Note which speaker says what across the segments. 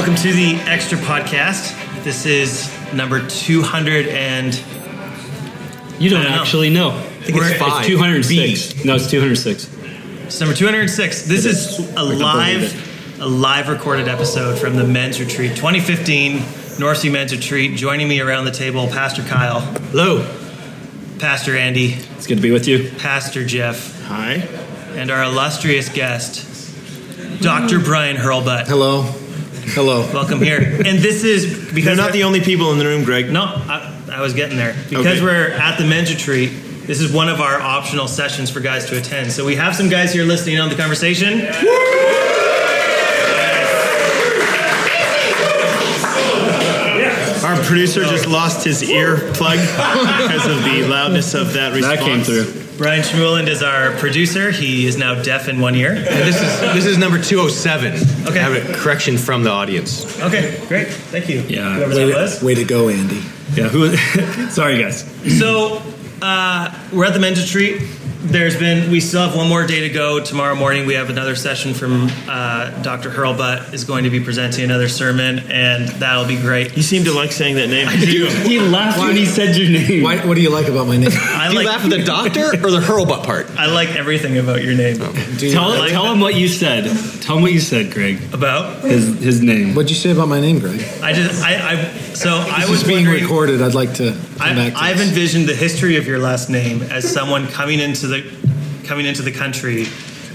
Speaker 1: Welcome to the Extra Podcast. This is number 200 and
Speaker 2: You don't
Speaker 1: I don't know.
Speaker 2: actually know. I
Speaker 1: think it's five.
Speaker 2: 206. No, it's 206.
Speaker 1: it's number 206. This
Speaker 2: It
Speaker 1: is
Speaker 2: is.
Speaker 1: a
Speaker 2: I can believe
Speaker 1: live a live recorded episode from the Men's Retreat 2015 North Sea Men's Retreat. Joining me around the table, Pastor Kyle,
Speaker 3: Hello.
Speaker 1: Pastor Andy,
Speaker 2: It's good to be with you.
Speaker 1: Pastor Jeff,
Speaker 3: Hi.
Speaker 1: and our illustrious guest, Dr. Brian Hurlbutt.
Speaker 4: Hello. Hello.
Speaker 1: Welcome here. And this is because
Speaker 3: They're not the only people in the room, Greg.
Speaker 1: No, I, I was getting there. Because
Speaker 3: Okay.
Speaker 1: we're at the men's retreat, this is one of our optional sessions for guys to attend. So we have some guys here listening on the conversation.
Speaker 3: Our producer just lost his ear plug because of the loudness of that response.
Speaker 2: That came through.
Speaker 1: Brian Schmuland is our producer. He is now deaf in one ear.
Speaker 5: And this is this is number 207.
Speaker 1: Okay.
Speaker 5: I have a correction from the audience.
Speaker 1: Okay, great. Thank you.
Speaker 2: Yeah.
Speaker 1: Whoever
Speaker 4: Way
Speaker 1: that
Speaker 4: to,
Speaker 1: was.
Speaker 4: way to go, Andy.
Speaker 2: Yeah. Who? Sorry, guys.
Speaker 1: So uh, we're at the men's retreat. There's been, we still have one more day to go. Tomorrow morning, we have another session from uh, Dr. Hurlbutt is going to be presenting another sermon, and that'll be great.
Speaker 3: You seem to like saying that name.
Speaker 2: He laughed when he said your name.
Speaker 4: Why, what do you like about my name?
Speaker 1: I
Speaker 5: Do you
Speaker 1: like,
Speaker 5: laugh at the doctor or the hurlbutt part?
Speaker 1: I like everything about your name.
Speaker 4: Do you-
Speaker 2: Tell,
Speaker 1: like
Speaker 2: tell him what you said. Tell him what you said, Greg.
Speaker 1: About?
Speaker 2: His his name.
Speaker 4: What'd you say about my name, Greg?
Speaker 1: I just, I, I so I was
Speaker 4: is being recorded. I'd like to come back
Speaker 1: I,
Speaker 4: to
Speaker 1: I've envisioned the history of your last name as someone coming into the coming into the country,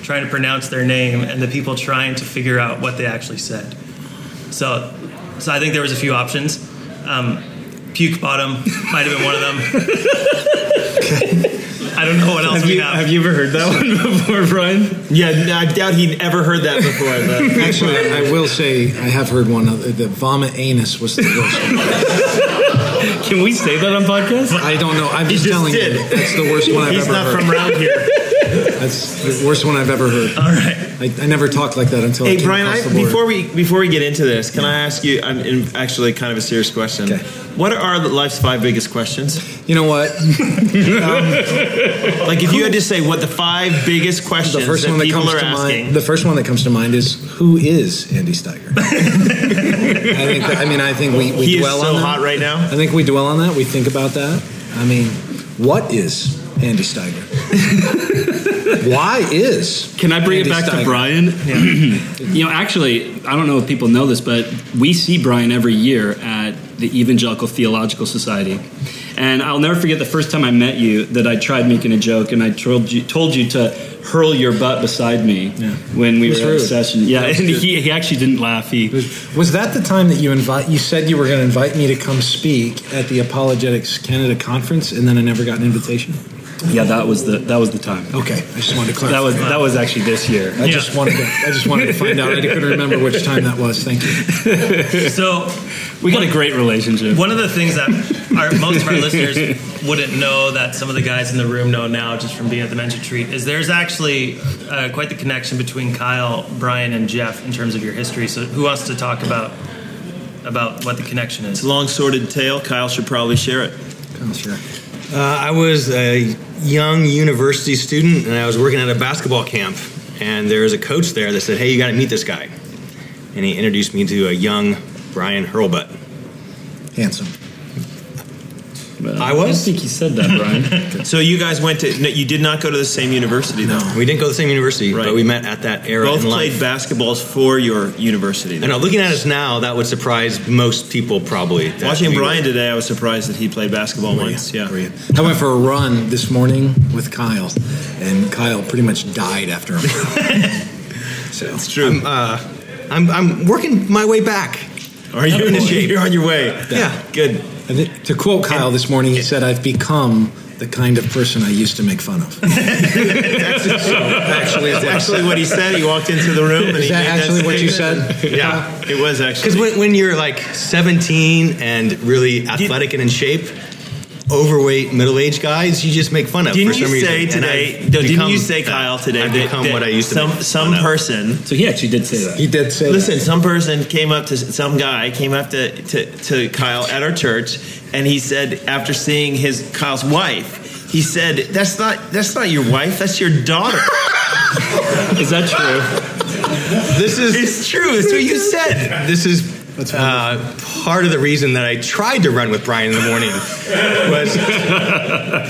Speaker 1: trying to pronounce their name, and the people trying to figure out what they actually said. So, so I think there was a few options. Um, puke bottom might have been one of them. I don't know what else
Speaker 2: Have
Speaker 1: we
Speaker 2: you,
Speaker 1: have.
Speaker 2: have you ever heard that one before, Brian?
Speaker 3: yeah, no, I doubt he'd ever heard that before. But
Speaker 4: Actually, I will say I have heard one. Other, the vomit anus was the worst.
Speaker 2: Can we say that on podcast?
Speaker 4: I don't know. I'm just,
Speaker 3: just
Speaker 4: telling
Speaker 3: did.
Speaker 4: you. That's the worst one I've
Speaker 3: he's
Speaker 4: ever
Speaker 3: not
Speaker 4: heard.
Speaker 3: from around here.
Speaker 4: That's the worst one I've ever heard.
Speaker 1: All right.
Speaker 4: I, I never talked like that until I
Speaker 3: Hey,
Speaker 4: came
Speaker 3: Brian. I,
Speaker 4: the border.
Speaker 3: before we before we get into this, can I ask you? I'm in, actually kind of a serious question.
Speaker 4: Okay.
Speaker 3: What are life's five biggest questions?
Speaker 4: you know what?
Speaker 3: Um, like, if you had to say what the five biggest questions The
Speaker 4: first
Speaker 3: that
Speaker 4: one that
Speaker 3: people
Speaker 4: comes
Speaker 3: are
Speaker 4: to
Speaker 3: asking.
Speaker 4: mind. The first one that comes to mind is who is Andy Steiger? I think. That, I mean, I think we, we
Speaker 3: he is
Speaker 4: dwell
Speaker 3: so
Speaker 4: on that.
Speaker 3: hot right now.
Speaker 4: I think we dwell on that. We think about that. I mean, what is Andy Steiger? Why is?
Speaker 2: Can I bring
Speaker 4: Andy
Speaker 2: it back
Speaker 4: Steiger?
Speaker 2: to Brian? you know, actually, I don't know if people know this, but we see Brian every year at the Evangelical Theological Society. And I'll never forget the first time I met you that I tried making a joke and I told you, told you to hurl your butt beside me when we
Speaker 4: was
Speaker 2: were at a session. Yeah, and
Speaker 4: good.
Speaker 2: he, he actually didn't laugh. He,
Speaker 4: Was that the time that you invite? You said you were going to invite me to come speak at the Apologetics Canada conference, and then I never got an invitation.
Speaker 2: Yeah, that was the that was the time.
Speaker 4: Okay, I just wanted to clarify.
Speaker 2: That was that was actually this year.
Speaker 4: I just wanted to. I just wanted to find out. I couldn't remember which time that was. Thank you.
Speaker 1: So
Speaker 2: We got a great relationship.
Speaker 1: One of the things that our, most of our listeners wouldn't know that some of the guys in the room know now, just from being at the men's retreat, is there's actually uh, quite the connection between Kyle, Brian, and Jeff in terms of your history. So, who wants to talk about about what the connection is?
Speaker 3: It's a long sordid tale. Kyle should probably share it.
Speaker 4: Sure.
Speaker 5: Uh, I was a young university student and I was working at a basketball camp. And there was a coach there that said, Hey, you got to meet this guy. And he introduced me to a young Brian Hurlbutt.
Speaker 4: Handsome.
Speaker 2: But
Speaker 5: I was?
Speaker 2: I think he said that, Brian.
Speaker 3: So you guys went to? No, you did not go to the same university, though.
Speaker 5: We didn't go to the same university,
Speaker 3: Right.
Speaker 5: but we met at that era
Speaker 3: Both
Speaker 5: in
Speaker 3: played
Speaker 5: life.
Speaker 3: basketballs for your university.
Speaker 5: I
Speaker 3: though.
Speaker 5: know, looking at us now, that would surprise most people probably.
Speaker 3: Watching
Speaker 5: we
Speaker 3: Brian
Speaker 5: were-
Speaker 3: today, I was surprised that he played basketball once. Yeah.
Speaker 4: I went for a run this morning with Kyle, and Kyle pretty much died after a run. so
Speaker 3: It's true.
Speaker 5: I'm, uh, I'm, I'm working my way back.
Speaker 3: Are you in shape? You're on your way.
Speaker 5: Yeah.
Speaker 3: Good.
Speaker 4: I to quote Kyle this morning, he said, "I've become the kind of person I used to make fun of."
Speaker 3: Actually, it's actually what he said. He walked into the room and
Speaker 4: Is
Speaker 3: he
Speaker 4: that
Speaker 3: made
Speaker 4: actually what you said?
Speaker 3: Yeah, it was
Speaker 5: Because
Speaker 3: actually.
Speaker 5: when, when you're like 17 and really athletic and in shape, overweight, middle-aged guys, you just make fun of.
Speaker 3: Didn't
Speaker 5: for
Speaker 3: you
Speaker 5: some reason.
Speaker 3: say today?
Speaker 5: I've
Speaker 3: no, didn't
Speaker 5: become
Speaker 3: you say.
Speaker 5: Uh,
Speaker 3: Kyle, today?
Speaker 5: I've become
Speaker 3: that
Speaker 5: what I used to
Speaker 3: Some
Speaker 5: make
Speaker 3: some
Speaker 5: of.
Speaker 3: person.
Speaker 2: So he actually did say that.
Speaker 4: He did say,
Speaker 3: Listen, some person came up to some guy came up to, to, to Kyle at our church, and he said after seeing his Kyle's wife, he said, "That's not that's not your wife. That's your daughter."
Speaker 2: Is that true?
Speaker 5: this is
Speaker 3: It's true. it's what you said.
Speaker 5: this is uh, part of the reason that I tried to run with Brian in the morning was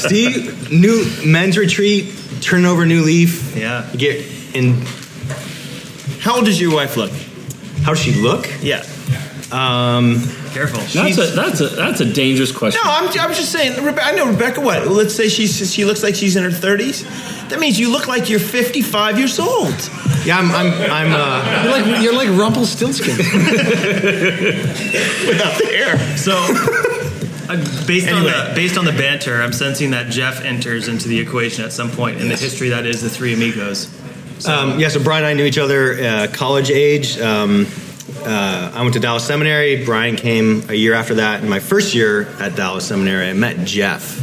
Speaker 5: see new men's retreat, turn over a new leaf.
Speaker 1: Yeah.
Speaker 5: Get in.
Speaker 3: How old does your wife look?
Speaker 5: How does she look?
Speaker 3: Yeah.
Speaker 1: Careful.
Speaker 2: That's a that's a that's a dangerous question.
Speaker 3: No, I'm, I'm just saying. Rebe- I know Rebecca. What? Let's say she's she looks like she's in her 30s. That means you look like you're 55 years old.
Speaker 5: Yeah, I'm. I'm. I'm uh,
Speaker 4: You're like you're like Rumpelstiltskin.
Speaker 3: without the hair.
Speaker 1: So, uh, based
Speaker 3: Anyway.
Speaker 1: on the based on the banter, I'm sensing that Jeff enters into the equation at some point in the history that is the Three Amigos.
Speaker 5: Um, yeah, so Brian and I knew each other uh, college age. Um, uh, I went to Dallas Seminary. Brian came a year after that. In my first year at Dallas Seminary, I met Jeff.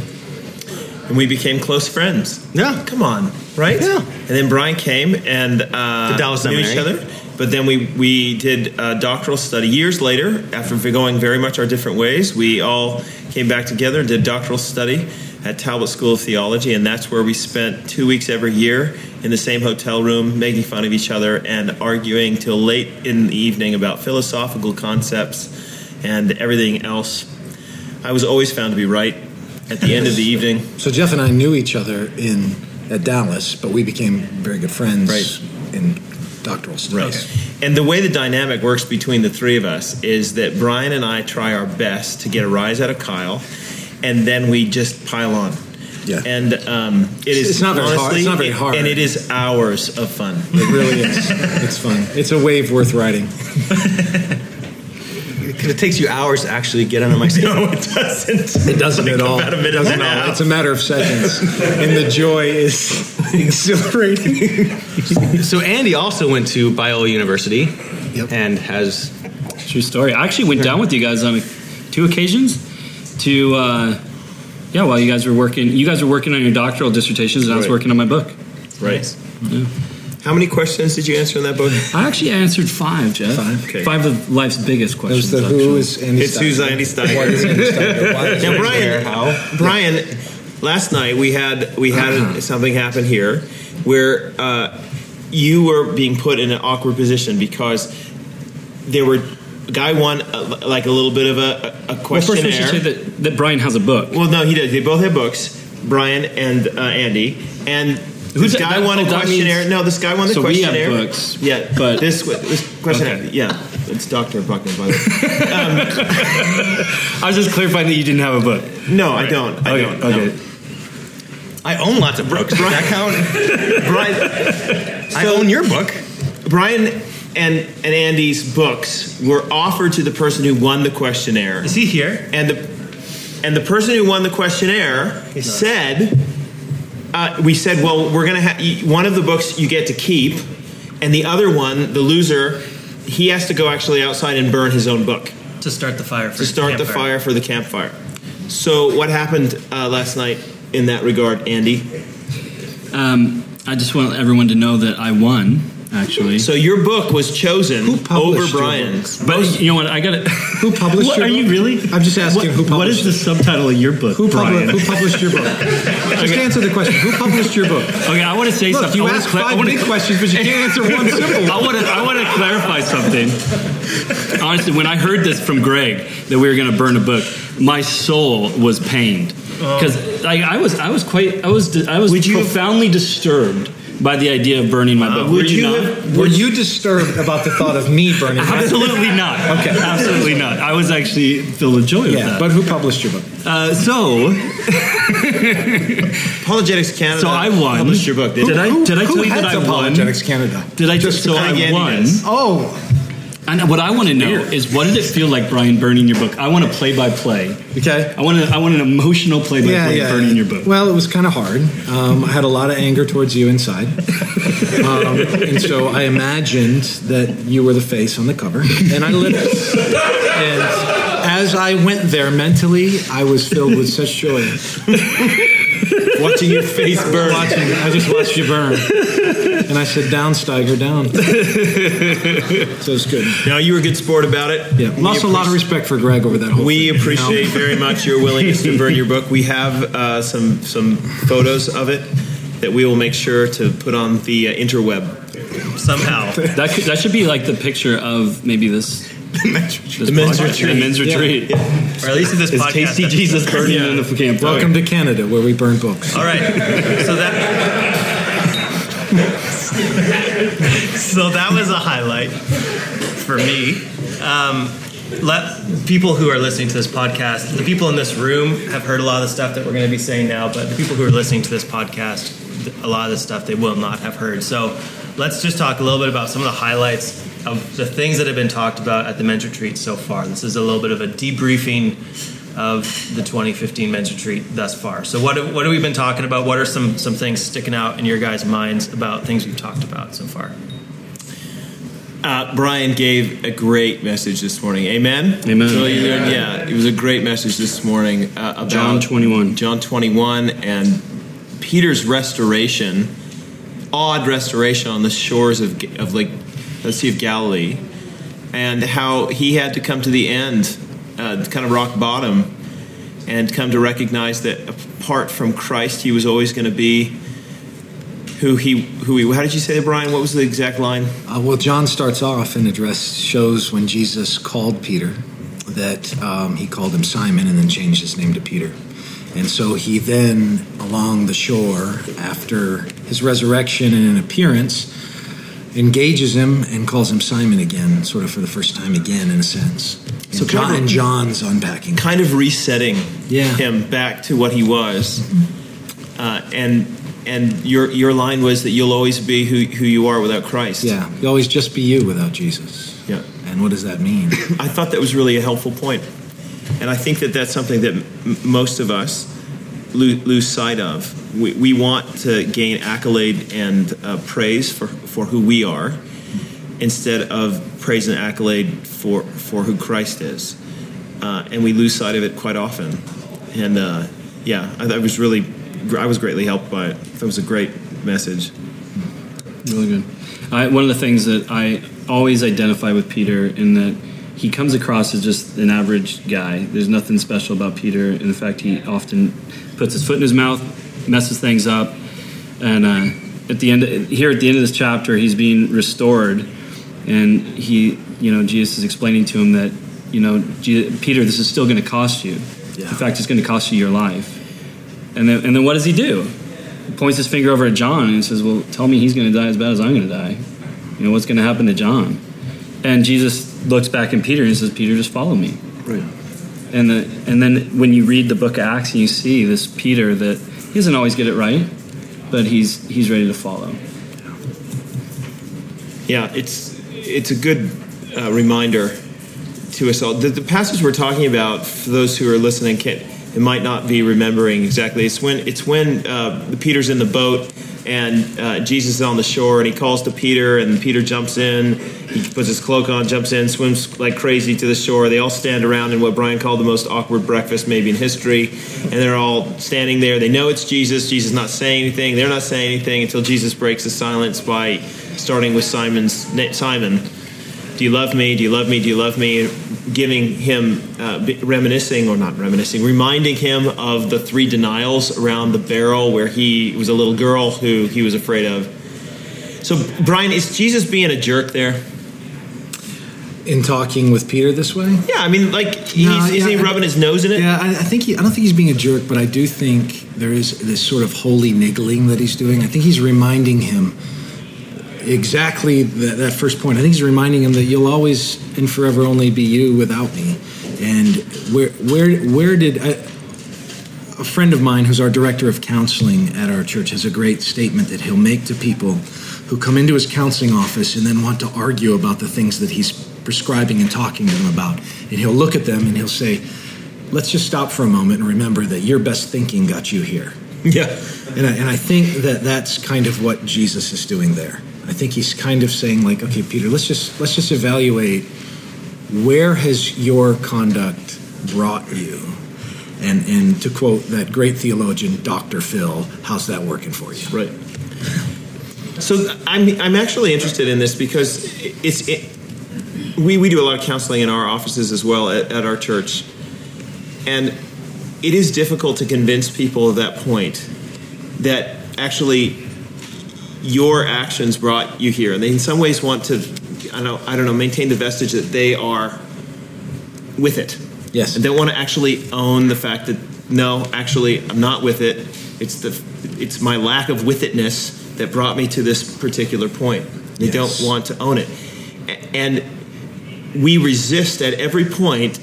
Speaker 3: And we became close friends.
Speaker 5: Yeah.
Speaker 3: Come on, right?
Speaker 5: Yeah.
Speaker 3: And then Brian came and uh,
Speaker 5: To Dallas
Speaker 3: knew each
Speaker 5: Seminary.
Speaker 3: other. But then we we did a doctoral study years later. After going very much our different ways, we all came back together and did doctoral study at Talbot School of Theology, and that's where we spent two weeks every year in the same hotel room, making fun of each other and arguing till late in the evening about philosophical concepts and everything else. I was always found to be right at the end of the evening.
Speaker 4: So Jeff and I knew each other in at Dallas, but we became very good friends
Speaker 3: Right.
Speaker 4: in doctoral studies.
Speaker 3: And the way the dynamic works between the three of us is that Brian and I try our best to get a rise out of Kyle, and then we just pile on.
Speaker 4: Yeah.
Speaker 3: And um, it is
Speaker 4: It's not very hard.
Speaker 3: honestly,
Speaker 4: It's not very hard.
Speaker 3: and it is hours of fun.
Speaker 4: It really is. It's fun. It's a wave worth riding.
Speaker 5: Because it takes you hours to actually get under my skin.
Speaker 3: No, it doesn't.
Speaker 4: It doesn't at all.
Speaker 3: About a minute
Speaker 4: It doesn't
Speaker 3: and
Speaker 4: at all. It's a matter of seconds, and the joy is exhilarating.
Speaker 5: So Andy also went to Biola University
Speaker 4: Yep.
Speaker 5: and has
Speaker 2: True story. I actually went down with you guys on two occasions to, uh, yeah, while you guys were working, you guys were working on your doctoral dissertations, and I was working on my book.
Speaker 3: Right. How many questions did you answer in that book?
Speaker 2: I actually answered five, Jeff.
Speaker 4: Five?
Speaker 3: Okay.
Speaker 2: Five of life's biggest
Speaker 4: There's
Speaker 2: questions.
Speaker 4: the
Speaker 2: actually.
Speaker 4: who is Andy
Speaker 3: It's who's
Speaker 4: Steiger.
Speaker 3: Andy Steiger.
Speaker 4: What is Andy Steiger? Why is
Speaker 3: Now,
Speaker 4: he
Speaker 3: Brian.
Speaker 4: How?
Speaker 3: Brian, last night we had we had something happen here where uh, you were being put in an awkward position because there were guy won uh, like a little bit of a, a
Speaker 2: Well,
Speaker 3: questionnaire.
Speaker 2: first we should say that, that Brian has a book.
Speaker 3: Well, no, he does. They both have books, Brian and uh, Andy, and.
Speaker 2: Who's
Speaker 3: this guy
Speaker 2: that-
Speaker 3: won a
Speaker 2: oh,
Speaker 3: questionnaire.
Speaker 2: means-
Speaker 3: no, this guy won the
Speaker 2: So we have
Speaker 3: questionnaire.
Speaker 2: books,
Speaker 3: yeah,
Speaker 2: but-
Speaker 3: this this questionnaire.
Speaker 2: Okay.
Speaker 3: Yeah, it's Doctor Buckner, by the way.
Speaker 2: I was just clarifying that you didn't have a book.
Speaker 3: No, I don't. I
Speaker 2: okay,
Speaker 3: don't. no.
Speaker 2: okay.
Speaker 5: I own lots of books. Does that count?
Speaker 3: Brian,
Speaker 5: I own your book.
Speaker 3: Brian and and Andy's books were offered to the person who won the questionnaire,
Speaker 1: Is he here?
Speaker 3: and the and the person who won the questionnaire said, uh, "We said, well, we're gonna have one of the books you get to keep, and the other one, the loser, he has to go actually outside and burn his own book
Speaker 1: To start the fire. For
Speaker 3: to start the
Speaker 1: campfire.
Speaker 3: fire for the campfire." So, what happened uh, last night in that regard, Andy?
Speaker 2: Um, I just want everyone to know that I won, actually.
Speaker 3: So, your book was chosen
Speaker 4: Who published
Speaker 3: over Brian's.
Speaker 2: but you know what? I got it.
Speaker 4: Who published
Speaker 2: What,
Speaker 4: your
Speaker 2: Are you really?
Speaker 4: I'm just asking
Speaker 2: What-
Speaker 4: who
Speaker 2: What
Speaker 4: published
Speaker 2: is the subtitle of your book?
Speaker 4: Who,
Speaker 2: Brian?
Speaker 4: publi- who published your book? Just answer the question. Who published your book?
Speaker 2: Okay, I want to say
Speaker 4: Look,
Speaker 2: something.
Speaker 4: you
Speaker 2: I wanna
Speaker 4: asked
Speaker 2: cla-
Speaker 4: five
Speaker 2: wanna-
Speaker 4: big questions, but you can't answer one simple
Speaker 2: I
Speaker 4: one.
Speaker 2: want to. I want to clarify something. Honestly, when I heard this from Greg that we were going to burn a book, my soul was pained oh. because like, I was. I was quite. I was. I was
Speaker 3: Would you have-
Speaker 2: profoundly disturbed by the idea of burning my book.
Speaker 3: Would
Speaker 2: Were you,
Speaker 3: you
Speaker 2: not?
Speaker 3: have-
Speaker 4: Were you disturbed about the thought of me burning my?
Speaker 2: Absolutely not.
Speaker 4: Okay.
Speaker 2: Absolutely not. I was actually filled with joy with
Speaker 4: Yeah,
Speaker 2: that.
Speaker 4: but who published your book?
Speaker 2: uh, so,
Speaker 3: Apologetics Canada.
Speaker 2: so I won.
Speaker 3: Published your book, didn't
Speaker 2: did
Speaker 3: it?
Speaker 2: I? Did I
Speaker 4: Who
Speaker 2: tell you that I won?
Speaker 4: Apologetics Canada?
Speaker 2: Did I just so
Speaker 3: I
Speaker 2: I won?
Speaker 4: Oh,
Speaker 2: And what I want to know is what did it feel like, Brian, burning your book? I want a play by play.
Speaker 4: okay.
Speaker 2: I want a, I want an emotional play by play
Speaker 4: yeah.
Speaker 2: burning your book.
Speaker 4: Well, it was kind of hard. Um, I had a lot of anger towards you inside, um, and so I imagined that you were the face on the cover, and I lit it. And as I went there mentally, I was filled with such joy.
Speaker 3: Watching your face burn.
Speaker 4: Watching, I just watched you burn, and I said, "Down, Steiger, down." so it's good.
Speaker 3: Now you were a good sport about it.
Speaker 4: Yeah,
Speaker 3: We
Speaker 4: lost a lot of respect for Greg over that whole.
Speaker 3: We
Speaker 4: thing, you know?
Speaker 3: appreciate very much your willingness to burn your book. We have uh, some some photos of it that we will make sure to put on the uh, interweb.
Speaker 1: somehow.
Speaker 2: That could, that should be like the picture of maybe this, this
Speaker 3: The men's retreat.
Speaker 2: the men's
Speaker 4: Yeah.
Speaker 2: retreat.
Speaker 1: or at least in this
Speaker 2: Is
Speaker 1: podcast.
Speaker 2: tasty Jesus burning
Speaker 3: Yeah.
Speaker 2: in the camp?
Speaker 4: Welcome to Canada, where we burn books.
Speaker 1: All right. So that. so that was a highlight for me. Um, let people who are listening to this podcast, the people in this room have heard a lot of the stuff that we're going to be saying now, but the people who are listening to this podcast, a lot of the stuff they will not have heard. So let's just talk a little bit about some of the highlights of the things that have been talked about at the mentor retreat so far. This is a little bit of a debriefing of the 2015 men's retreat thus far. So what have, what have we been talking about? What are some some things sticking out in your guys' minds about things we've talked about so far?
Speaker 3: Uh, Brian gave a great message this morning. Amen.
Speaker 2: Amen.
Speaker 3: So you learned- yeah, it was a great message this morning uh, about
Speaker 2: John 21.
Speaker 3: John 21 and Peter's restoration, odd restoration on the shores of of Lake, the Sea of Galilee, and how he had to come to the end, uh, kind of rock bottom, and come to recognize that apart from Christ, he was always going to be who he who he. How did you say Brian? What was the exact line?
Speaker 4: Uh, well, John starts off and address shows when Jesus called Peter that um, he called him Simon and then changed his name to Peter. And so he then, along the shore, after his resurrection and an appearance, engages him and calls him Simon again, sort of for the first time again, in a sense. And,
Speaker 3: So
Speaker 4: John,
Speaker 3: kind of-
Speaker 4: and John's unpacking.
Speaker 3: kind of resetting
Speaker 4: Yeah.
Speaker 3: him back to what he was. Uh, and and your your line was that you'll always be who, who you are without Christ.
Speaker 4: Yeah, you always just be you without Jesus.
Speaker 3: Yeah.
Speaker 4: And what does that mean?
Speaker 3: I thought that was really a helpful point. And I think that that's something that m- most of us lo- lose sight of. We, we want to gain accolade and uh, praise for, for who we are instead of praise and accolade for, for who Christ is. Uh, and we lose sight of it quite often. And uh, yeah, I, I was really, I was greatly helped by it. That was a great message.
Speaker 2: Really good. I, one of the things that I always identify with Peter in that he comes across as just an average guy. There's nothing special about Peter. In fact, he often puts his foot in his mouth, messes things up, and uh, at the end, here at the end of this chapter, he's being restored, and he, you know, Jesus is explaining to him that, you know, Peter, this is still going to cost you.
Speaker 4: Yeah.
Speaker 2: In fact, it's going to cost you your life. And then, and then what does he do? He points his finger over at John and says, Well, tell me he's going to die as bad as I'm going to die. You know, what's going to happen to John? And Jesus looks back at Peter and says, Peter, just follow me.
Speaker 4: Right.
Speaker 2: And, the, and then when you read the book of Acts and you see this Peter that he doesn't always get it right, but he's, he's ready to follow.
Speaker 3: Yeah, it's it's a good uh, reminder to us all. The, the passage we're talking about, for those who are listening, can, it might not be remembering exactly. It's when it's when uh, Peter's in the boat and uh, Jesus is on the shore, and he calls to Peter, and Peter jumps in. He puts his cloak on, jumps in, swims like crazy to the shore. They all stand around in what Brian called the most awkward breakfast maybe in history, and they're all standing there. They know it's Jesus. Jesus is not saying anything. They're not saying anything until Jesus breaks the silence by starting with Simon's Simon. Do you love me? Do you love me? Do you love me? Giving him, uh, reminiscing or not reminiscing, reminding him of the three denials around the barrel where he was a little girl who he was afraid of. So, Brian, is Jesus being a jerk there?
Speaker 4: In talking with Peter this way?
Speaker 3: Yeah, I mean, like, he's,
Speaker 4: No,
Speaker 3: isn't he
Speaker 4: yeah, I-
Speaker 3: rubbing his nose in it?
Speaker 4: Yeah, I, I think he, I don't think he's being a jerk, but I do think there is this sort of holy niggling that he's doing. I think he's reminding him exactly that, that first point. I think he's reminding him that you'll always and forever only be you without me. And where where where did I, a friend of mine who's our director of counseling at our church has a great statement that he'll make to people who come into his counseling office and then want to argue about the things that he's prescribing and talking to them about. And he'll look at them and he'll say, let's just stop for a moment and remember that your best thinking got you here.
Speaker 3: Yeah.
Speaker 4: And I, and I think that that's kind of what Jesus is doing there. I think he's kind of saying like, okay, Peter, let's just let's just evaluate where has your conduct brought you, and and to quote that great theologian Dr. Phil, how's that working for you?
Speaker 3: Right. So I'm I'm actually interested in this because it's it, we we do a lot of counseling in our offices as well at, at our church, and it is difficult to convince people at that point that actually your actions brought you here, and they in some ways want to, I don't, I don't know, maintain the vestige that they are with it.
Speaker 4: Yes.
Speaker 3: and don't want to actually own the fact that no, actually, I'm not with it. It's the, it's my lack of with itness that brought me to this particular point. They
Speaker 4: Yes.
Speaker 3: don't want to own it, and we resist at every point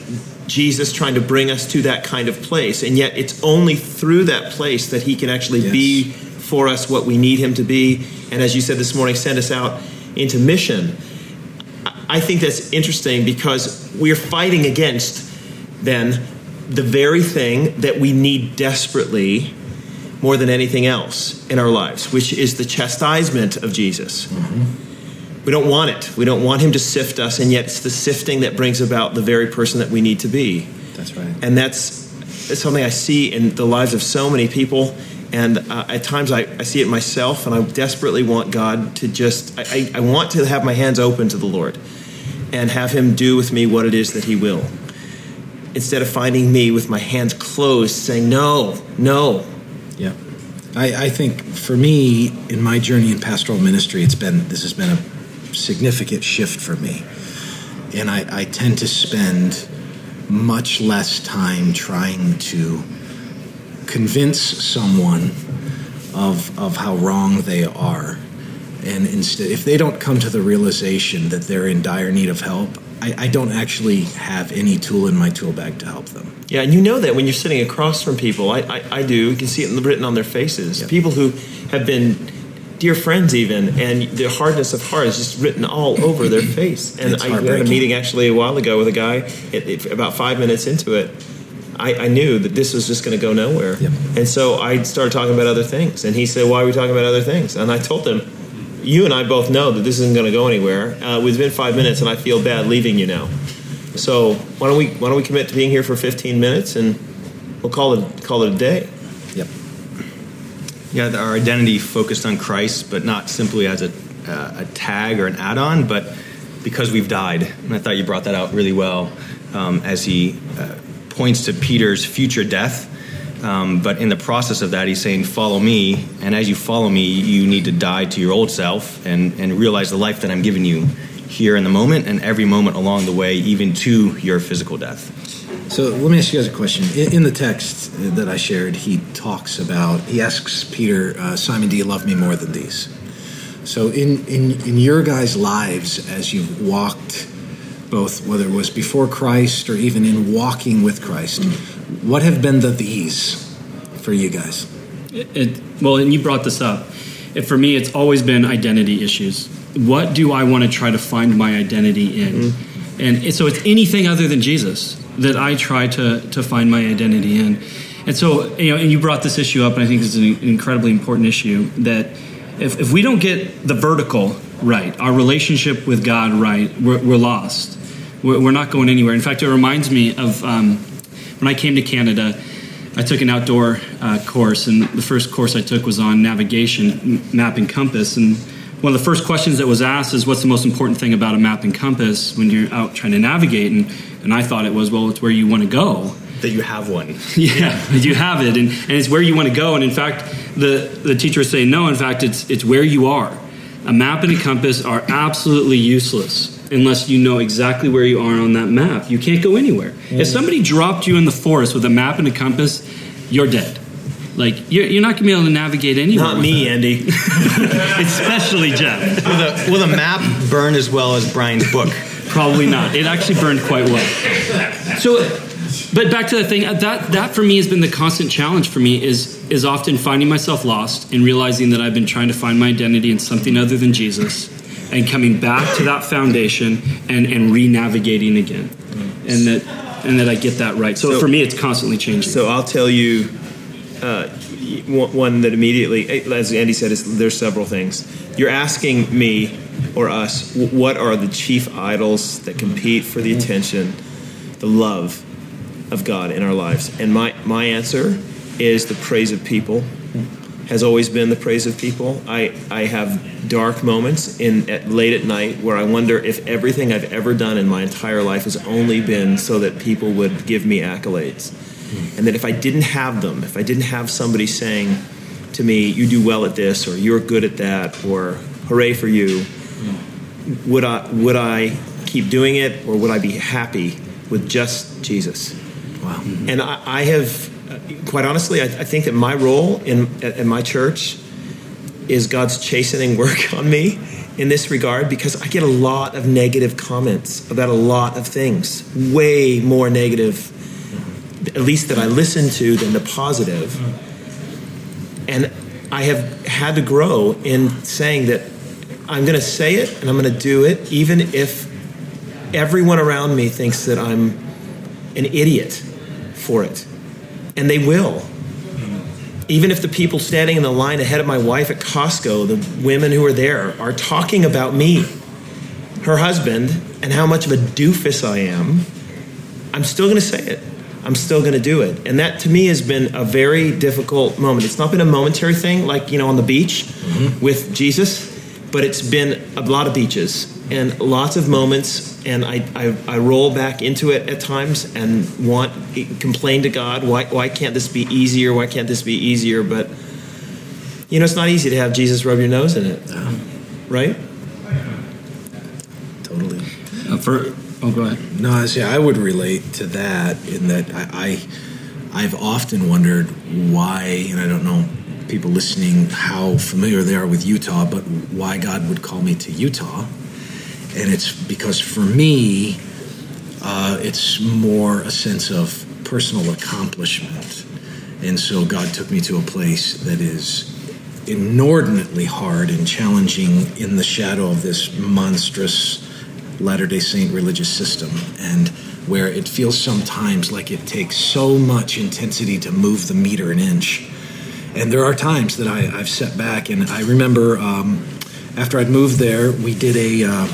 Speaker 3: Jesus trying to bring us to that kind of place. And yet it's only through that place that he can actually
Speaker 4: Yes.
Speaker 3: be for us what we need him to be. And as you said this morning, send us out into mission. I- think that's interesting because we're fighting against then the very thing that we need desperately more than anything else in our lives, which is the chastisement of Jesus. Mm-hmm. We don't want it. We don't want him to sift us, and yet it's the sifting that brings about the very person that we need to be.
Speaker 4: That's right.
Speaker 3: And that's, that's something I see in the lives of so many people. And uh, at times I, I see it myself, and I desperately want God to just, I, I, want to have my hands open to the Lord and have Him do with me what it is that He will. Instead of finding me with my hands closed, saying, No, no,
Speaker 4: Yeah. I, I think for me, in my journey in pastoral ministry, it's been this has been a significant shift for me. And I, I tend to spend much less time trying to convince someone of, of how wrong they are. And instead, if they don't come to the realization that they're in dire need of help, I, I don't actually have any tool in my tool bag to help them.
Speaker 3: Yeah, and you know that when you're sitting across from people. I, I, I do. You can see it written on their faces.
Speaker 4: Yeah.
Speaker 3: People who have been dear friends, even, and their hardness of heart is just written all over their face. And I had a meeting actually a while ago with a guy. It, it, about five minutes into it, I, I knew that this was just going to go nowhere.
Speaker 4: Yep.
Speaker 3: And so I started talking about other things. And he said, "Why are we talking about other things?" And I told him. You and I both know that this isn't going to go anywhere. Uh, it's been five minutes, and I feel bad leaving you now. So why don't we why don't we commit to being here for 15 minutes and we'll call it call it a day.
Speaker 4: Yep.
Speaker 5: Yeah, our identity focused on Christ, but not simply as a, uh, a tag or an add on, but because we've died. And I thought you brought that out really well um, as he uh, points to Peter's future death. Um, but in the process of that, he's saying, Follow me. And as you follow me, you need to die to your old self and, and realize the life that I'm giving you here in the moment and every moment along the way, even to your physical death.
Speaker 4: So let me ask you guys a question. In, in the text that I shared, he talks about, he asks Peter, uh, Simon, do you love me more than these? So in, in, in your guys' lives, as you've walked, both whether it was before Christ or even in walking with Christ, what have been the these for you guys?
Speaker 2: It, it, well, and you brought this up. It, for me, it's always been identity issues. What do I want to try to find my identity in? Mm-hmm. And it, so it's anything other than Jesus that I try to, to find my identity in. And so, you know, and you brought this issue up, and I think it's an incredibly important issue that if, if we don't get the vertical right, our relationship with God right, we're, we're lost. We're, we're not going anywhere. In fact, it reminds me of um, when I came to Canada. I took an outdoor uh, course, and the first course I took was on navigation, map and compass. And one of the first questions that was asked is, "What's the most important thing about a map and compass when you're out trying to navigate?" And and I thought it was, "Well, it's where you want to go."
Speaker 5: That you have one.
Speaker 2: Yeah, you have it, and, and it's where you want to go. And in fact, the the teacher was saying, "No, in fact, it's it's where you are." A map and a compass are absolutely useless unless you know exactly where you are on that map. You can't go anywhere. If mm. somebody dropped you in the forest with a map and a compass, you're dead. Like you're, you're not going to be able to navigate anywhere.
Speaker 3: Not me,
Speaker 2: that.
Speaker 3: Andy.
Speaker 2: especially Jeff.
Speaker 5: Will the, will the map burn as well as Brian's book?
Speaker 2: Probably not. It actually burned quite well. So, but back to the thing that that for me has been the constant challenge for me is is often finding myself lost and realizing that I've been trying to find my identity in something other than Jesus, and coming back to that foundation and and re-navigating again, and that and that I get that right. So,
Speaker 3: So-
Speaker 2: for me, it's constantly changing.
Speaker 3: So I'll tell you uh, one one that immediately, as Andy said, is there's several things. You're asking me or us, what are the chief idols that compete for the attention, the love of God in our lives? And my my answer is the praise of people. Has always been the praise of people. I, I have dark moments in at late at night where I wonder if everything I've ever done in my entire life has only been so that people would give me accolades and that if I didn't have them, if I didn't have somebody saying to me, "You do well at this," or "You're good at that," or "Hooray for you," would I would I keep doing it, or would I be happy with just Jesus?
Speaker 4: Wow.
Speaker 3: And I, I have, quite honestly, I, I think that my role in my church is God's chastening work on me in this regard because I get a lot of negative comments about a lot of things, way more negative, at least that I listen to, than the positive. And I have had to grow in saying that I'm going to say it and I'm going to do it, even if everyone around me thinks that I'm an idiot for it. And they will. Even if the people standing in the line ahead of my wife at Costco, the women who are there, are talking about me, her husband, and how much of a doofus I am, I'm still going to say it. I'm still going to do it. And that to me has been a very difficult moment. It's not been a momentary thing like, you know, on the beach mm-hmm. with Jesus, but it's been a lot of beaches and lots of moments. And I, I, I roll back into it at times and want, complain to God, why, why can't this be easier? Why can't this be easier? But, you know, it's not easy to have Jesus rub your nose in it, right?
Speaker 4: Totally.
Speaker 2: Uh, for oh, go ahead.
Speaker 4: No, I see. I would relate to that in that I, I, I've often wondered why, and I don't know people listening how familiar they are with Utah, but why God would call me to Utah, and it's because for me, uh, it's more a sense of personal accomplishment, and so God took me to a place that is inordinately hard and challenging in the shadow of this monstrous Latter day Saint religious system, and where it feels sometimes like it takes so much intensity to move the meter an inch. And there are times that I, I've set back, and I remember um, after I'd moved there, we did a. Uh,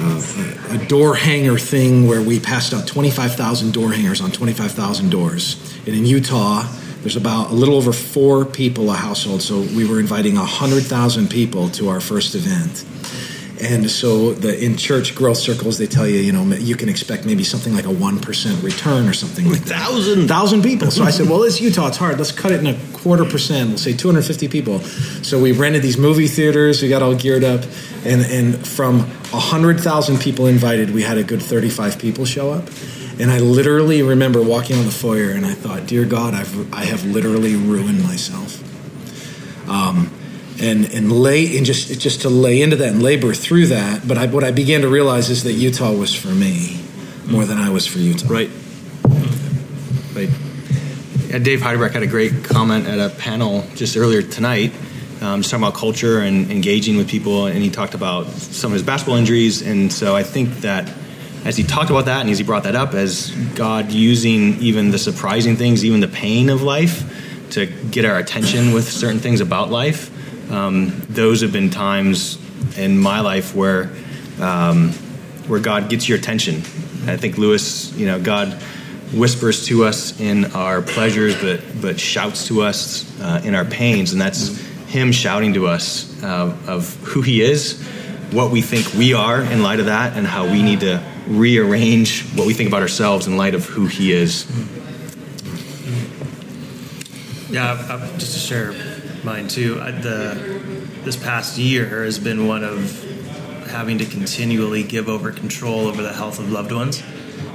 Speaker 4: uh, a door hanger thing where we passed out 25,000 door hangers on 25,000 doors. And in Utah, there's about a little over four people a household, so we were inviting 100,000 people to our first event. And so the in church growth circles, they tell you, you know, you can expect maybe something like a 1% return or something like that.
Speaker 3: Thousand.
Speaker 4: Thousand people. So I said, well, it's Utah. It's hard. Let's cut it in a quarter percent. We'll say 250 people. So we rented these movie theaters. We got all geared up. And, and from 100,000 people invited, we had a good 35 people show up. And I literally remember walking on the foyer and I thought, dear God, I've, I have literally ruined myself. Um, and and lay and just just to lay into that and labor through that. But I, what I began to realize is that Utah was for me more than I was for Utah.
Speaker 3: Right.
Speaker 5: Right. Dave Heidelberg had a great comment at a panel just earlier tonight, um, just talking about culture and engaging with people, and he talked about some of his basketball injuries, and so I think that as he talked about that and as he brought that up, as God using even the surprising things, even the pain of life, to get our attention with certain things about life, um, those have been times in my life where um, where God gets your attention. I think Lewis, you know, God whispers to us in our pleasures, but but shouts to us uh, in our pains, and that's Him shouting to us uh, of who He is, what we think we are in light of that, and how we need to rearrange what we think about ourselves in light of who He is.
Speaker 1: Yeah, I've, I've, just to share mine too. I, the this past year has been one of having to continually give over control over the health of loved ones,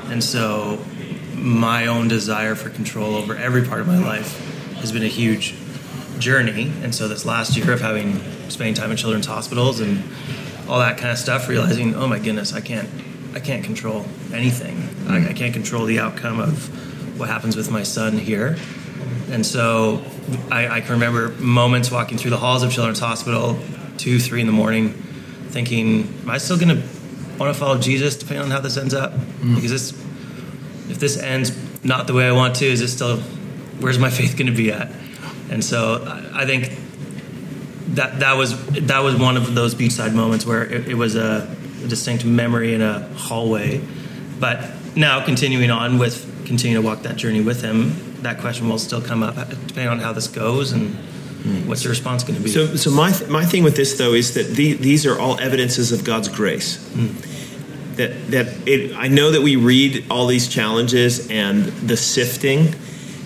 Speaker 1: and so my own desire for control over every part of my life has been a huge journey. And so this last year of having spending time in children's hospitals and all that kind of stuff, realizing, oh my goodness, I can't, I can't control anything. I, hmm. I can't control the outcome of what happens with my son here. And so I, I, can remember moments walking through the halls of Children's Hospital, two, three in the morning, thinking, am I still going to want to follow Jesus depending on how this ends up? Mm. Because this, if this ends not the way I want to, is this still, where's my faith going to be at? And so I, I think that that was that was one of those beachside moments where it, it was a, a distinct memory in a hallway. But now continuing on with continuing to walk that journey with him, that question will still come up depending on how this goes and hmm. what's your response going to be.
Speaker 3: So, so my th- my thing with this though is that the, these are all evidences of God's grace. Hmm. That that it, I know that we read all these challenges and the sifting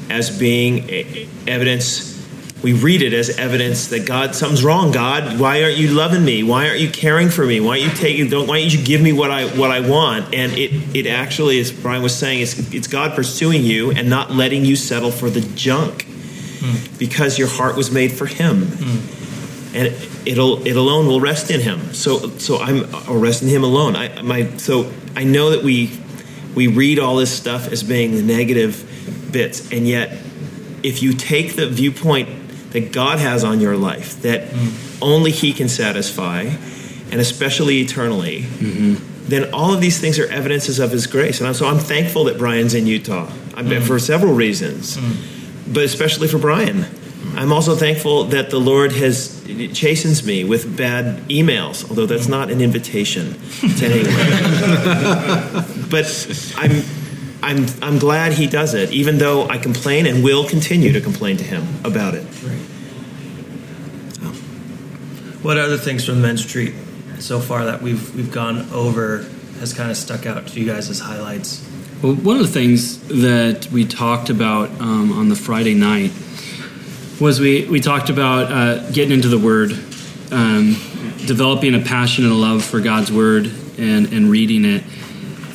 Speaker 3: as being a, evidence we read it as evidence that God something's wrong. God, why aren't you loving me? Why aren't you caring for me? Why aren't you taking? Don't why don't you give me what I what I want? And it it actually, as Brian was saying, it's it's God pursuing you and not letting you settle for the junk hmm. because your heart was made for Him, hmm. and it'll it alone will rest in Him. So so I'm I'll rest in Him alone. I my so I know that we we read all this stuff as being the negative bits, and yet if you take the viewpoint that God has on your life, that mm-hmm. only He can satisfy, and especially eternally, mm-hmm. then all of these things are evidences of His grace. And so I'm thankful that Brian's in Utah mean, mm-hmm. for several reasons, but especially for Brian. I'm also thankful that the Lord has chastens me with bad emails, although that's not an invitation to anyone. but I'm. I'm, I'm glad he does it, even though I complain and will continue to complain to him about it. Right.
Speaker 1: What other things from men's retreat so far that we've we've gone over has kind of stuck out to you guys as highlights?
Speaker 2: Well, one of the things that we talked about um, on the Friday night was we, we talked about uh, getting into the Word, um, developing a passion and a love for God's Word, and, and reading it,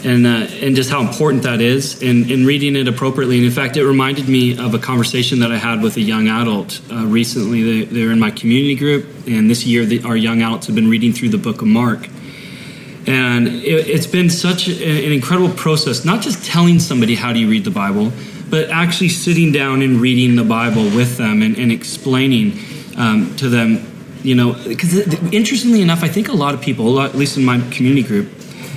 Speaker 2: and, uh, and just how important that is, and, and reading it appropriately. And in fact, it reminded me of a conversation that I had with a young adult uh, recently. They, they're in my community group, and this year the, our young adults have been reading through the book of Mark. And it, it's been such an incredible process, not just telling somebody how do you read the Bible, but actually sitting down and reading the Bible with them and, and explaining um, to them, you know, because interestingly enough, I think a lot of people, at least in my community group,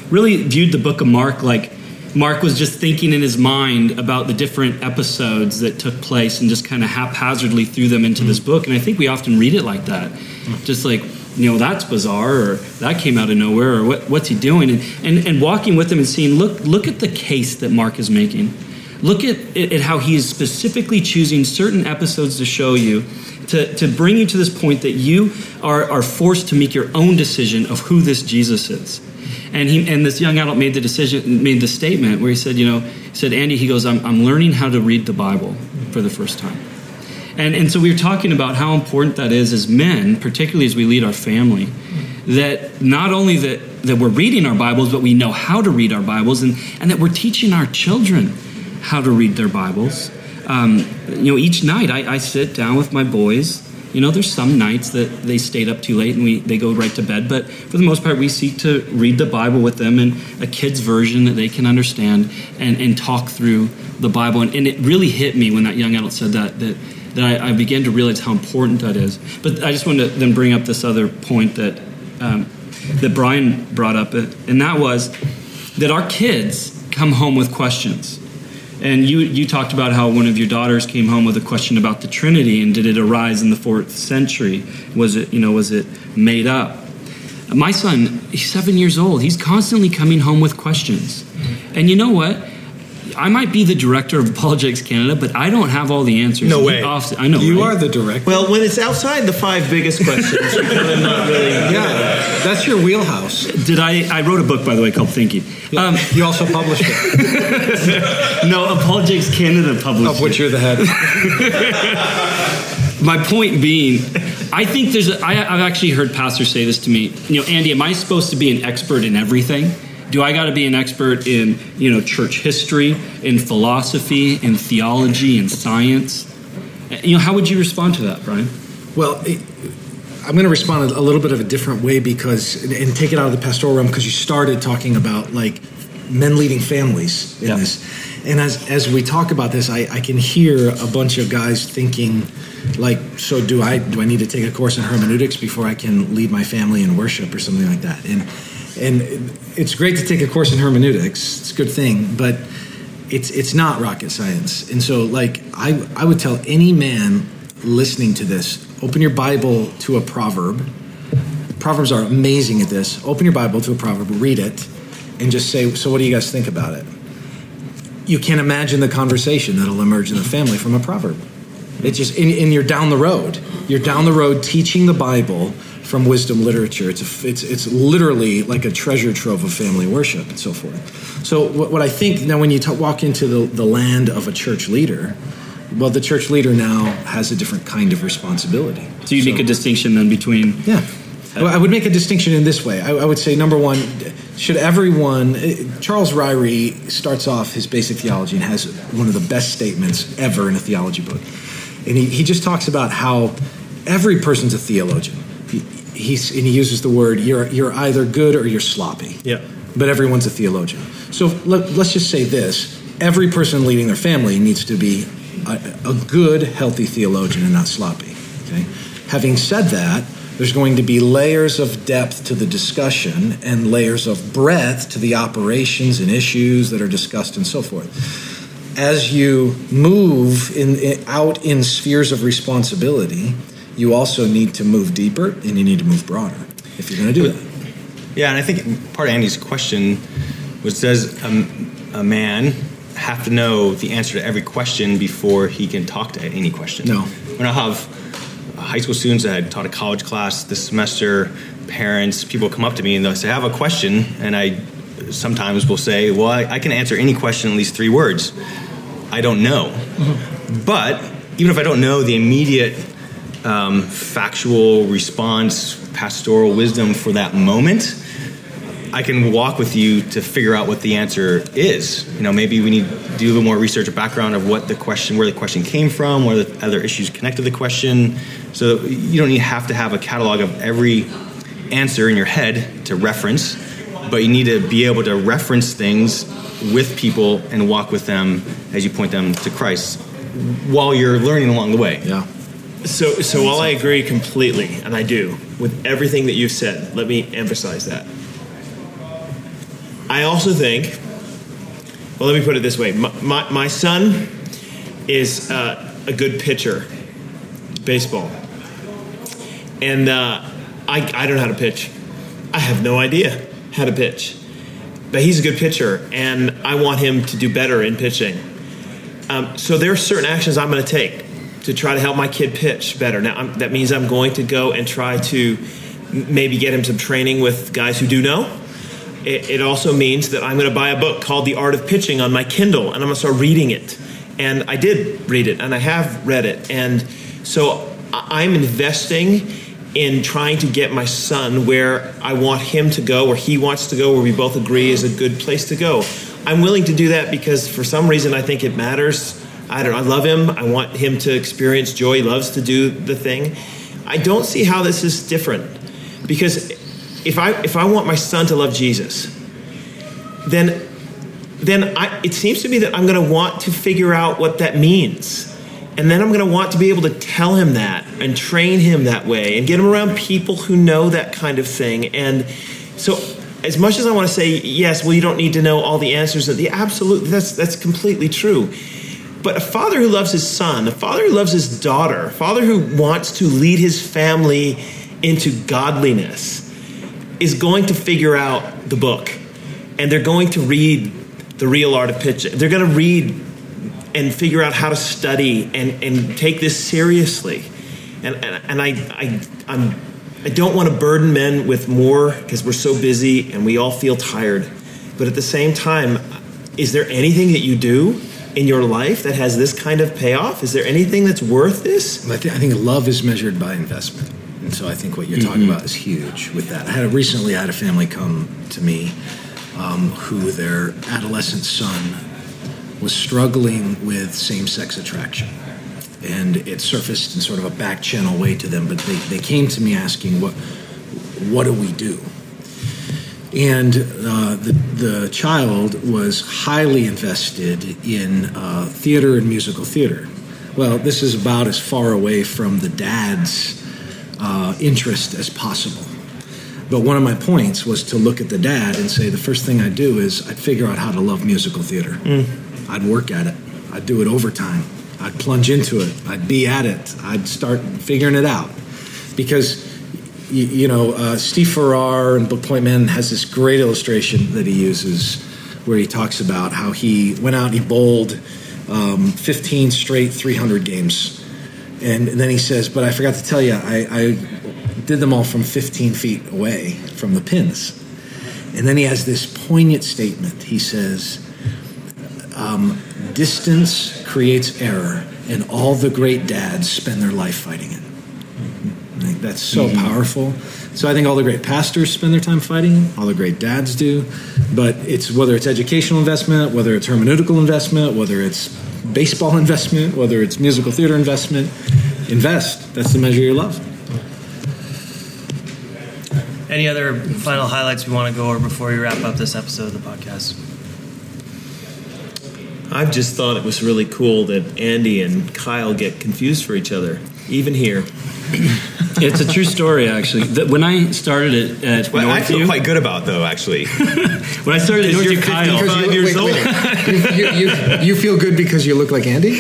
Speaker 2: really viewed the book of Mark like Mark was just thinking in his mind about the different episodes that took place and just kind of haphazardly threw them into this mm. book. And I think we often read it like that, just like you know that's bizarre or that came out of nowhere or what, what's he doing and, and and walking with him and seeing look look at the case that Mark is making. Look at, at at how he is specifically choosing certain episodes to show you, to, to bring you to this point that you are, are forced to make your own decision of who this Jesus is. And he and this young adult made the decision, made the statement where he said, you know, he said, Andy, he goes, I'm, I'm learning how to read the Bible for the first time. And, and so we were talking about how important that is as men, particularly as we lead our family, that not only that, that we're reading our Bibles, but we know how to read our Bibles, and, and that we're teaching our children how to read their Bibles. Um, you know, each night I, I sit down with my boys. You know, there's some nights that they stayed up too late and we they go right to bed, but for the most part, we seek to read the Bible with them in a kid's version that they can understand and, and talk through the Bible. And, and it really hit me when that young adult said that that that I, I began to realize how important that is. But I just wanted to then bring up this other point that um, that Brian brought up, and that was that our kids come home with questions. And you, you talked about how one of your daughters came home with a question about the Trinity, and did it arise in the fourth century? Was it, you know, was it made up? My son, he's seven years old. He's constantly coming home with questions. And you know what? I might be the director of Apologetics Canada, but I don't have all the answers.
Speaker 3: No way.
Speaker 2: often- I know.
Speaker 4: You
Speaker 2: right?
Speaker 4: are the director.
Speaker 3: Well, when it's outside the five biggest questions, you're kind not really.
Speaker 4: yeah, that's your wheelhouse.
Speaker 2: Did I? I wrote a book, by the way, called Thinking. Um,
Speaker 4: you also published it,
Speaker 2: no, Apologetics Canada published it.
Speaker 4: of which
Speaker 2: it.
Speaker 4: you're the head.
Speaker 2: My point being, I think there's. A, I, I've actually heard pastors say this to me. You know, Andy, am I supposed to be an expert in everything? Do I got to be an expert in you know church history, in philosophy, in theology, in science? Eh, you know, how would you respond to that, Brian?
Speaker 4: Well, it, I'm going to respond a little bit of a different way because, and, and take it out of the pastoral realm because you started talking about like men leading families in
Speaker 2: Yeah.
Speaker 4: this. And as, as we talk about this, I, I can hear a bunch of guys thinking, like, so do I do I need to take a course in hermeneutics before I can lead my family in worship or something like that? And and it's great to take a course in hermeneutics; it's a good thing, but it's it's not rocket science. And so, like, I I would tell any man listening to this, open your Bible to a proverb. Proverbs are amazing at this. Open your Bible to a proverb, read it, and just say, "So, what do you guys think about it?" You can't imagine the conversation that'll emerge in the family from a proverb. It just and, and you're down the road. You're down the road teaching the Bible from wisdom literature. It's a, it's it's literally like a treasure trove of family worship and so forth. So what, what I think now when you ta walk into the, the land of a church leader, well, the church leader now has a different kind of responsibility.
Speaker 2: So you make a distinction then between
Speaker 4: Yeah. Well, I would make a distinction in this way. I, I would say, number one, should everyone. eh, Charles Ryrie starts off his basic theology and has one of the best statements ever in a theology book. And he, he just talks about how every person's a theologian. He, he's, and he uses the word, you're, you're either good or you're sloppy.
Speaker 1: Yeah.
Speaker 4: But everyone's a theologian. So let, let's just say this every person leading their family needs to be a, a good, healthy theologian and not sloppy. Okay? Having said that, there's going to be layers of depth to the discussion and layers of breadth to the operations and issues that are discussed and so forth. As you move in, in- out in spheres of responsibility, you also need to move deeper and you need to move broader if you're going to do that.
Speaker 5: Yeah, and I think part of Andy's question was does a, a man have to know the answer to every question before he can talk to any question?
Speaker 4: No.
Speaker 5: When I have high school students that had taught a college class this semester, parents, people come up to me and they'll say, I have a question. And I sometimes will say, Well, I, I can answer any question in at least three words. I don't know. Mm-hmm. But even if I don't know the immediate um, factual response, pastoral wisdom for that moment, I can walk with you to figure out what the answer is. You know, maybe we need to do a little more research background of what the question, where the question came from, what are the other issues connected to the question. So you don't need have to have a catalog of every answer in your head to reference, but you need to be able to reference things with people and walk with them as you point them to Christ while you're learning along the way.
Speaker 4: Yeah.
Speaker 3: So, so while I agree completely, and I do, with everything that you've said, let me emphasize that. I also think, well, let me put it this way my, my, my son is uh, a good pitcher, baseball. And uh, I, I don't know how to pitch. I have no idea how to pitch. But he's a good pitcher, and I want him to do better in pitching. Um, so there are certain actions I'm going to take to try to help my kid pitch better. Now I'm, that means I'm going to go and try to maybe get him some training with guys who do know. It, it also means that I'm going to buy a book called The Art of Pitching on my Kindle, and I'm going to start reading it. And I did read it, and I have read it, and so I'm investing in trying to get my son where I want him to go, where he wants to go, where we both agree is a good place to go. I'm willing to do that because for some reason I think it matters. I don't know, I love him. I want him to experience joy. He loves to do the thing. I don't see how this is different because if I if I want my son to love Jesus, then then I, it seems to me that I'm going to want to figure out what that means. And then I'm going to want to be able to tell him that and train him that way and get him around people who know that kind of thing. And so, as much as I want to say, yes, well, you don't need to know all the answers, the absolute, that's, that's completely true. But a father who loves his son, a father who loves his daughter, a father who wants to lead his family into godliness is going to figure out the book. And they're going to read the real art of pitching. They're going to read and figure out how to study and, and take this seriously. And, and, and I, I, I'm, I don't want to burden men with more because we're so busy and we all feel tired. But at the same time, is there anything that you do in your life that has this kind of payoff? Is there anything that's worth this?
Speaker 4: I, th- I think love is measured by investment, and so I think what you're talking about is huge with that. I had recently I had a family come to me um, who their adolescent son was struggling with same-sex attraction, and it surfaced in sort of a back channel way to them. But they, they came to me asking, "What what do we do?" And uh, the, the child was highly invested in uh, theater and musical theater. Well, this is about as far away from the dad's uh, interest as possible. But one of my points was to look at the dad and say the first thing I'd do is I'd figure out how to love musical theater. I'd work at it. I'd do it overtime. I'd plunge into it. I'd be at it. I'd start figuring it out. Because you, you know, uh, Steve Farrar in Book Point Man has this great illustration that he uses where he talks about how he went out and he bowled um, 15 straight 300 games. And then he says, But I forgot to tell you, I, I did them all from 15 feet away from the pins. And then he has this poignant statement. He says, um, Distance creates error, and all the great dads spend their life fighting it. I think that's so mm-hmm. powerful. So I think all the great pastors spend their time fighting. All the great dads do, but it's whether it's educational investment, whether it's hermeneutical investment, whether it's baseball investment, whether it's musical theater investment. Invest. That's the measure of your love.
Speaker 1: Any other final highlights we want to go over before we wrap up this episode of the podcast?
Speaker 3: I've just thought it was really cool that Andy and Kyle get confused for each other, even here.
Speaker 2: It's a true story, actually. The- when I started it at
Speaker 5: Well, I feel
Speaker 2: Northview,
Speaker 5: qught good about though, actually.
Speaker 2: when I started at
Speaker 3: Because you're
Speaker 2: Northview, Kyle,
Speaker 3: 55
Speaker 4: you,
Speaker 3: years old.
Speaker 4: you, you, you feel good because you look like Andy?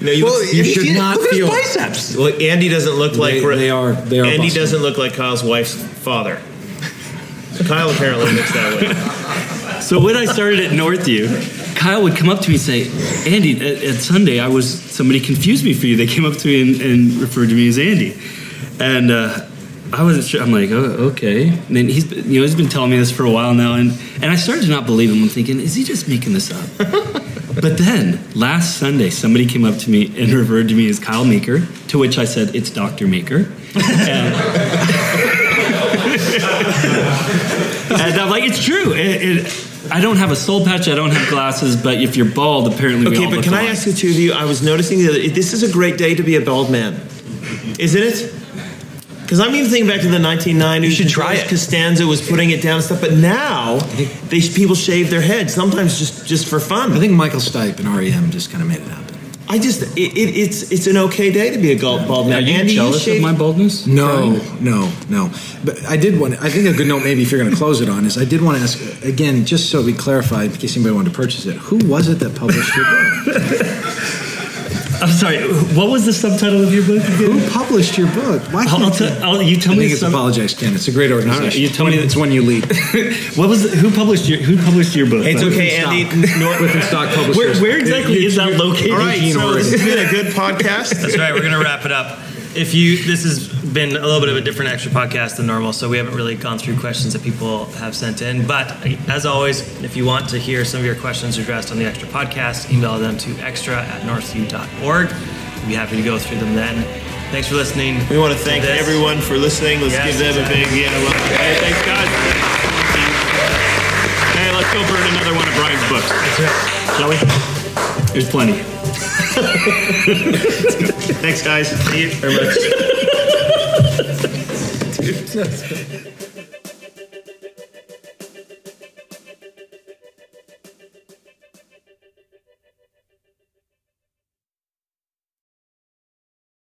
Speaker 3: No, you,
Speaker 5: Well,
Speaker 4: you should
Speaker 5: see-
Speaker 4: not
Speaker 5: look at his
Speaker 4: feel-
Speaker 5: biceps.
Speaker 3: well, Andy doesn't look like
Speaker 4: They- they are- they are
Speaker 3: Andy
Speaker 4: busted.
Speaker 3: doesn't look like Kyle's wife's father. Kyle apparently looks that way.
Speaker 2: So when I started at Northview, Kyle would come up to me and say, "Andy, at, at Sunday, I was somebody confused me for you. They came up to me and, and referred to me as Andy." And uh, I wasn't sure. I'm like, oh, okay. And then he's, been- you know, he's been telling me this for a while now, and and I started to not believe him. I'm thinking, is he just making this up? but then last Sunday, somebody came up to me and referred to me as Kyle Meeker, to which I said, it's Doctor Meeker. And, and I'm like, it's true. It, it, I don't have a soul patch. I don't have glasses. But if you're bald, apparently we
Speaker 3: Okay,
Speaker 2: all
Speaker 3: but
Speaker 2: look
Speaker 3: can I ask the two of you? I was noticing that this is a great day to be a bald man, isn't it? Because I'm even thinking back to the 1990s. You
Speaker 5: should try it.
Speaker 3: Costanza was putting it down and stuff, but now they people shave their heads sometimes just just for fun.
Speaker 4: I think Michael Stipe and REM just kind of made it happen.
Speaker 3: I just it, it, it's it's an okay day to be a bald man.
Speaker 2: Are you
Speaker 3: Andy,
Speaker 2: jealous
Speaker 3: shave,
Speaker 2: of my baldness?
Speaker 4: No, no, no. But I did want. I think a good note, maybe if you're going to close it on, is I did want to ask again, just so we clarify, in case anybody wanted to purchase it. Who was it that published your book?
Speaker 2: I'm sorry. What was the subtitle of your book again?
Speaker 4: Who published your book? Why
Speaker 2: I'll, I'll
Speaker 4: you?
Speaker 2: t- I'll, you tell
Speaker 4: I
Speaker 2: me
Speaker 4: think
Speaker 2: the
Speaker 4: it's
Speaker 2: sub-
Speaker 4: Apologize, Ken. It's a great organization.
Speaker 2: All right, you tell me
Speaker 4: it's one you lead.
Speaker 2: What was the, who published your who published your book?
Speaker 3: It's
Speaker 2: By
Speaker 3: okay, Andy. Nor-
Speaker 4: Wipf and Stock Publishers.
Speaker 2: Where, where exactly is that located?
Speaker 3: All right, so
Speaker 4: Oregon.
Speaker 3: this has been a good podcast.
Speaker 1: That's right. We're going to wrap it up. If you, this has been a little bit of a different extra podcast than normal, so we haven't really gone through questions that people have sent in. But as always, if you want to hear some of your questions addressed on the extra podcast, email them to extra at northview.org. we'd be happy to go through them then. Thanks for listening.
Speaker 3: We want to thank
Speaker 1: this.
Speaker 3: everyone for listening. Let's
Speaker 1: Yes,
Speaker 3: give them a big
Speaker 1: exactly.
Speaker 3: yeah. Well, hey, thanks, guys.
Speaker 2: Hey, let's go burn another one of Brian's books. Shall we? There's plenty.
Speaker 3: Thanks, guys. Thank you very much.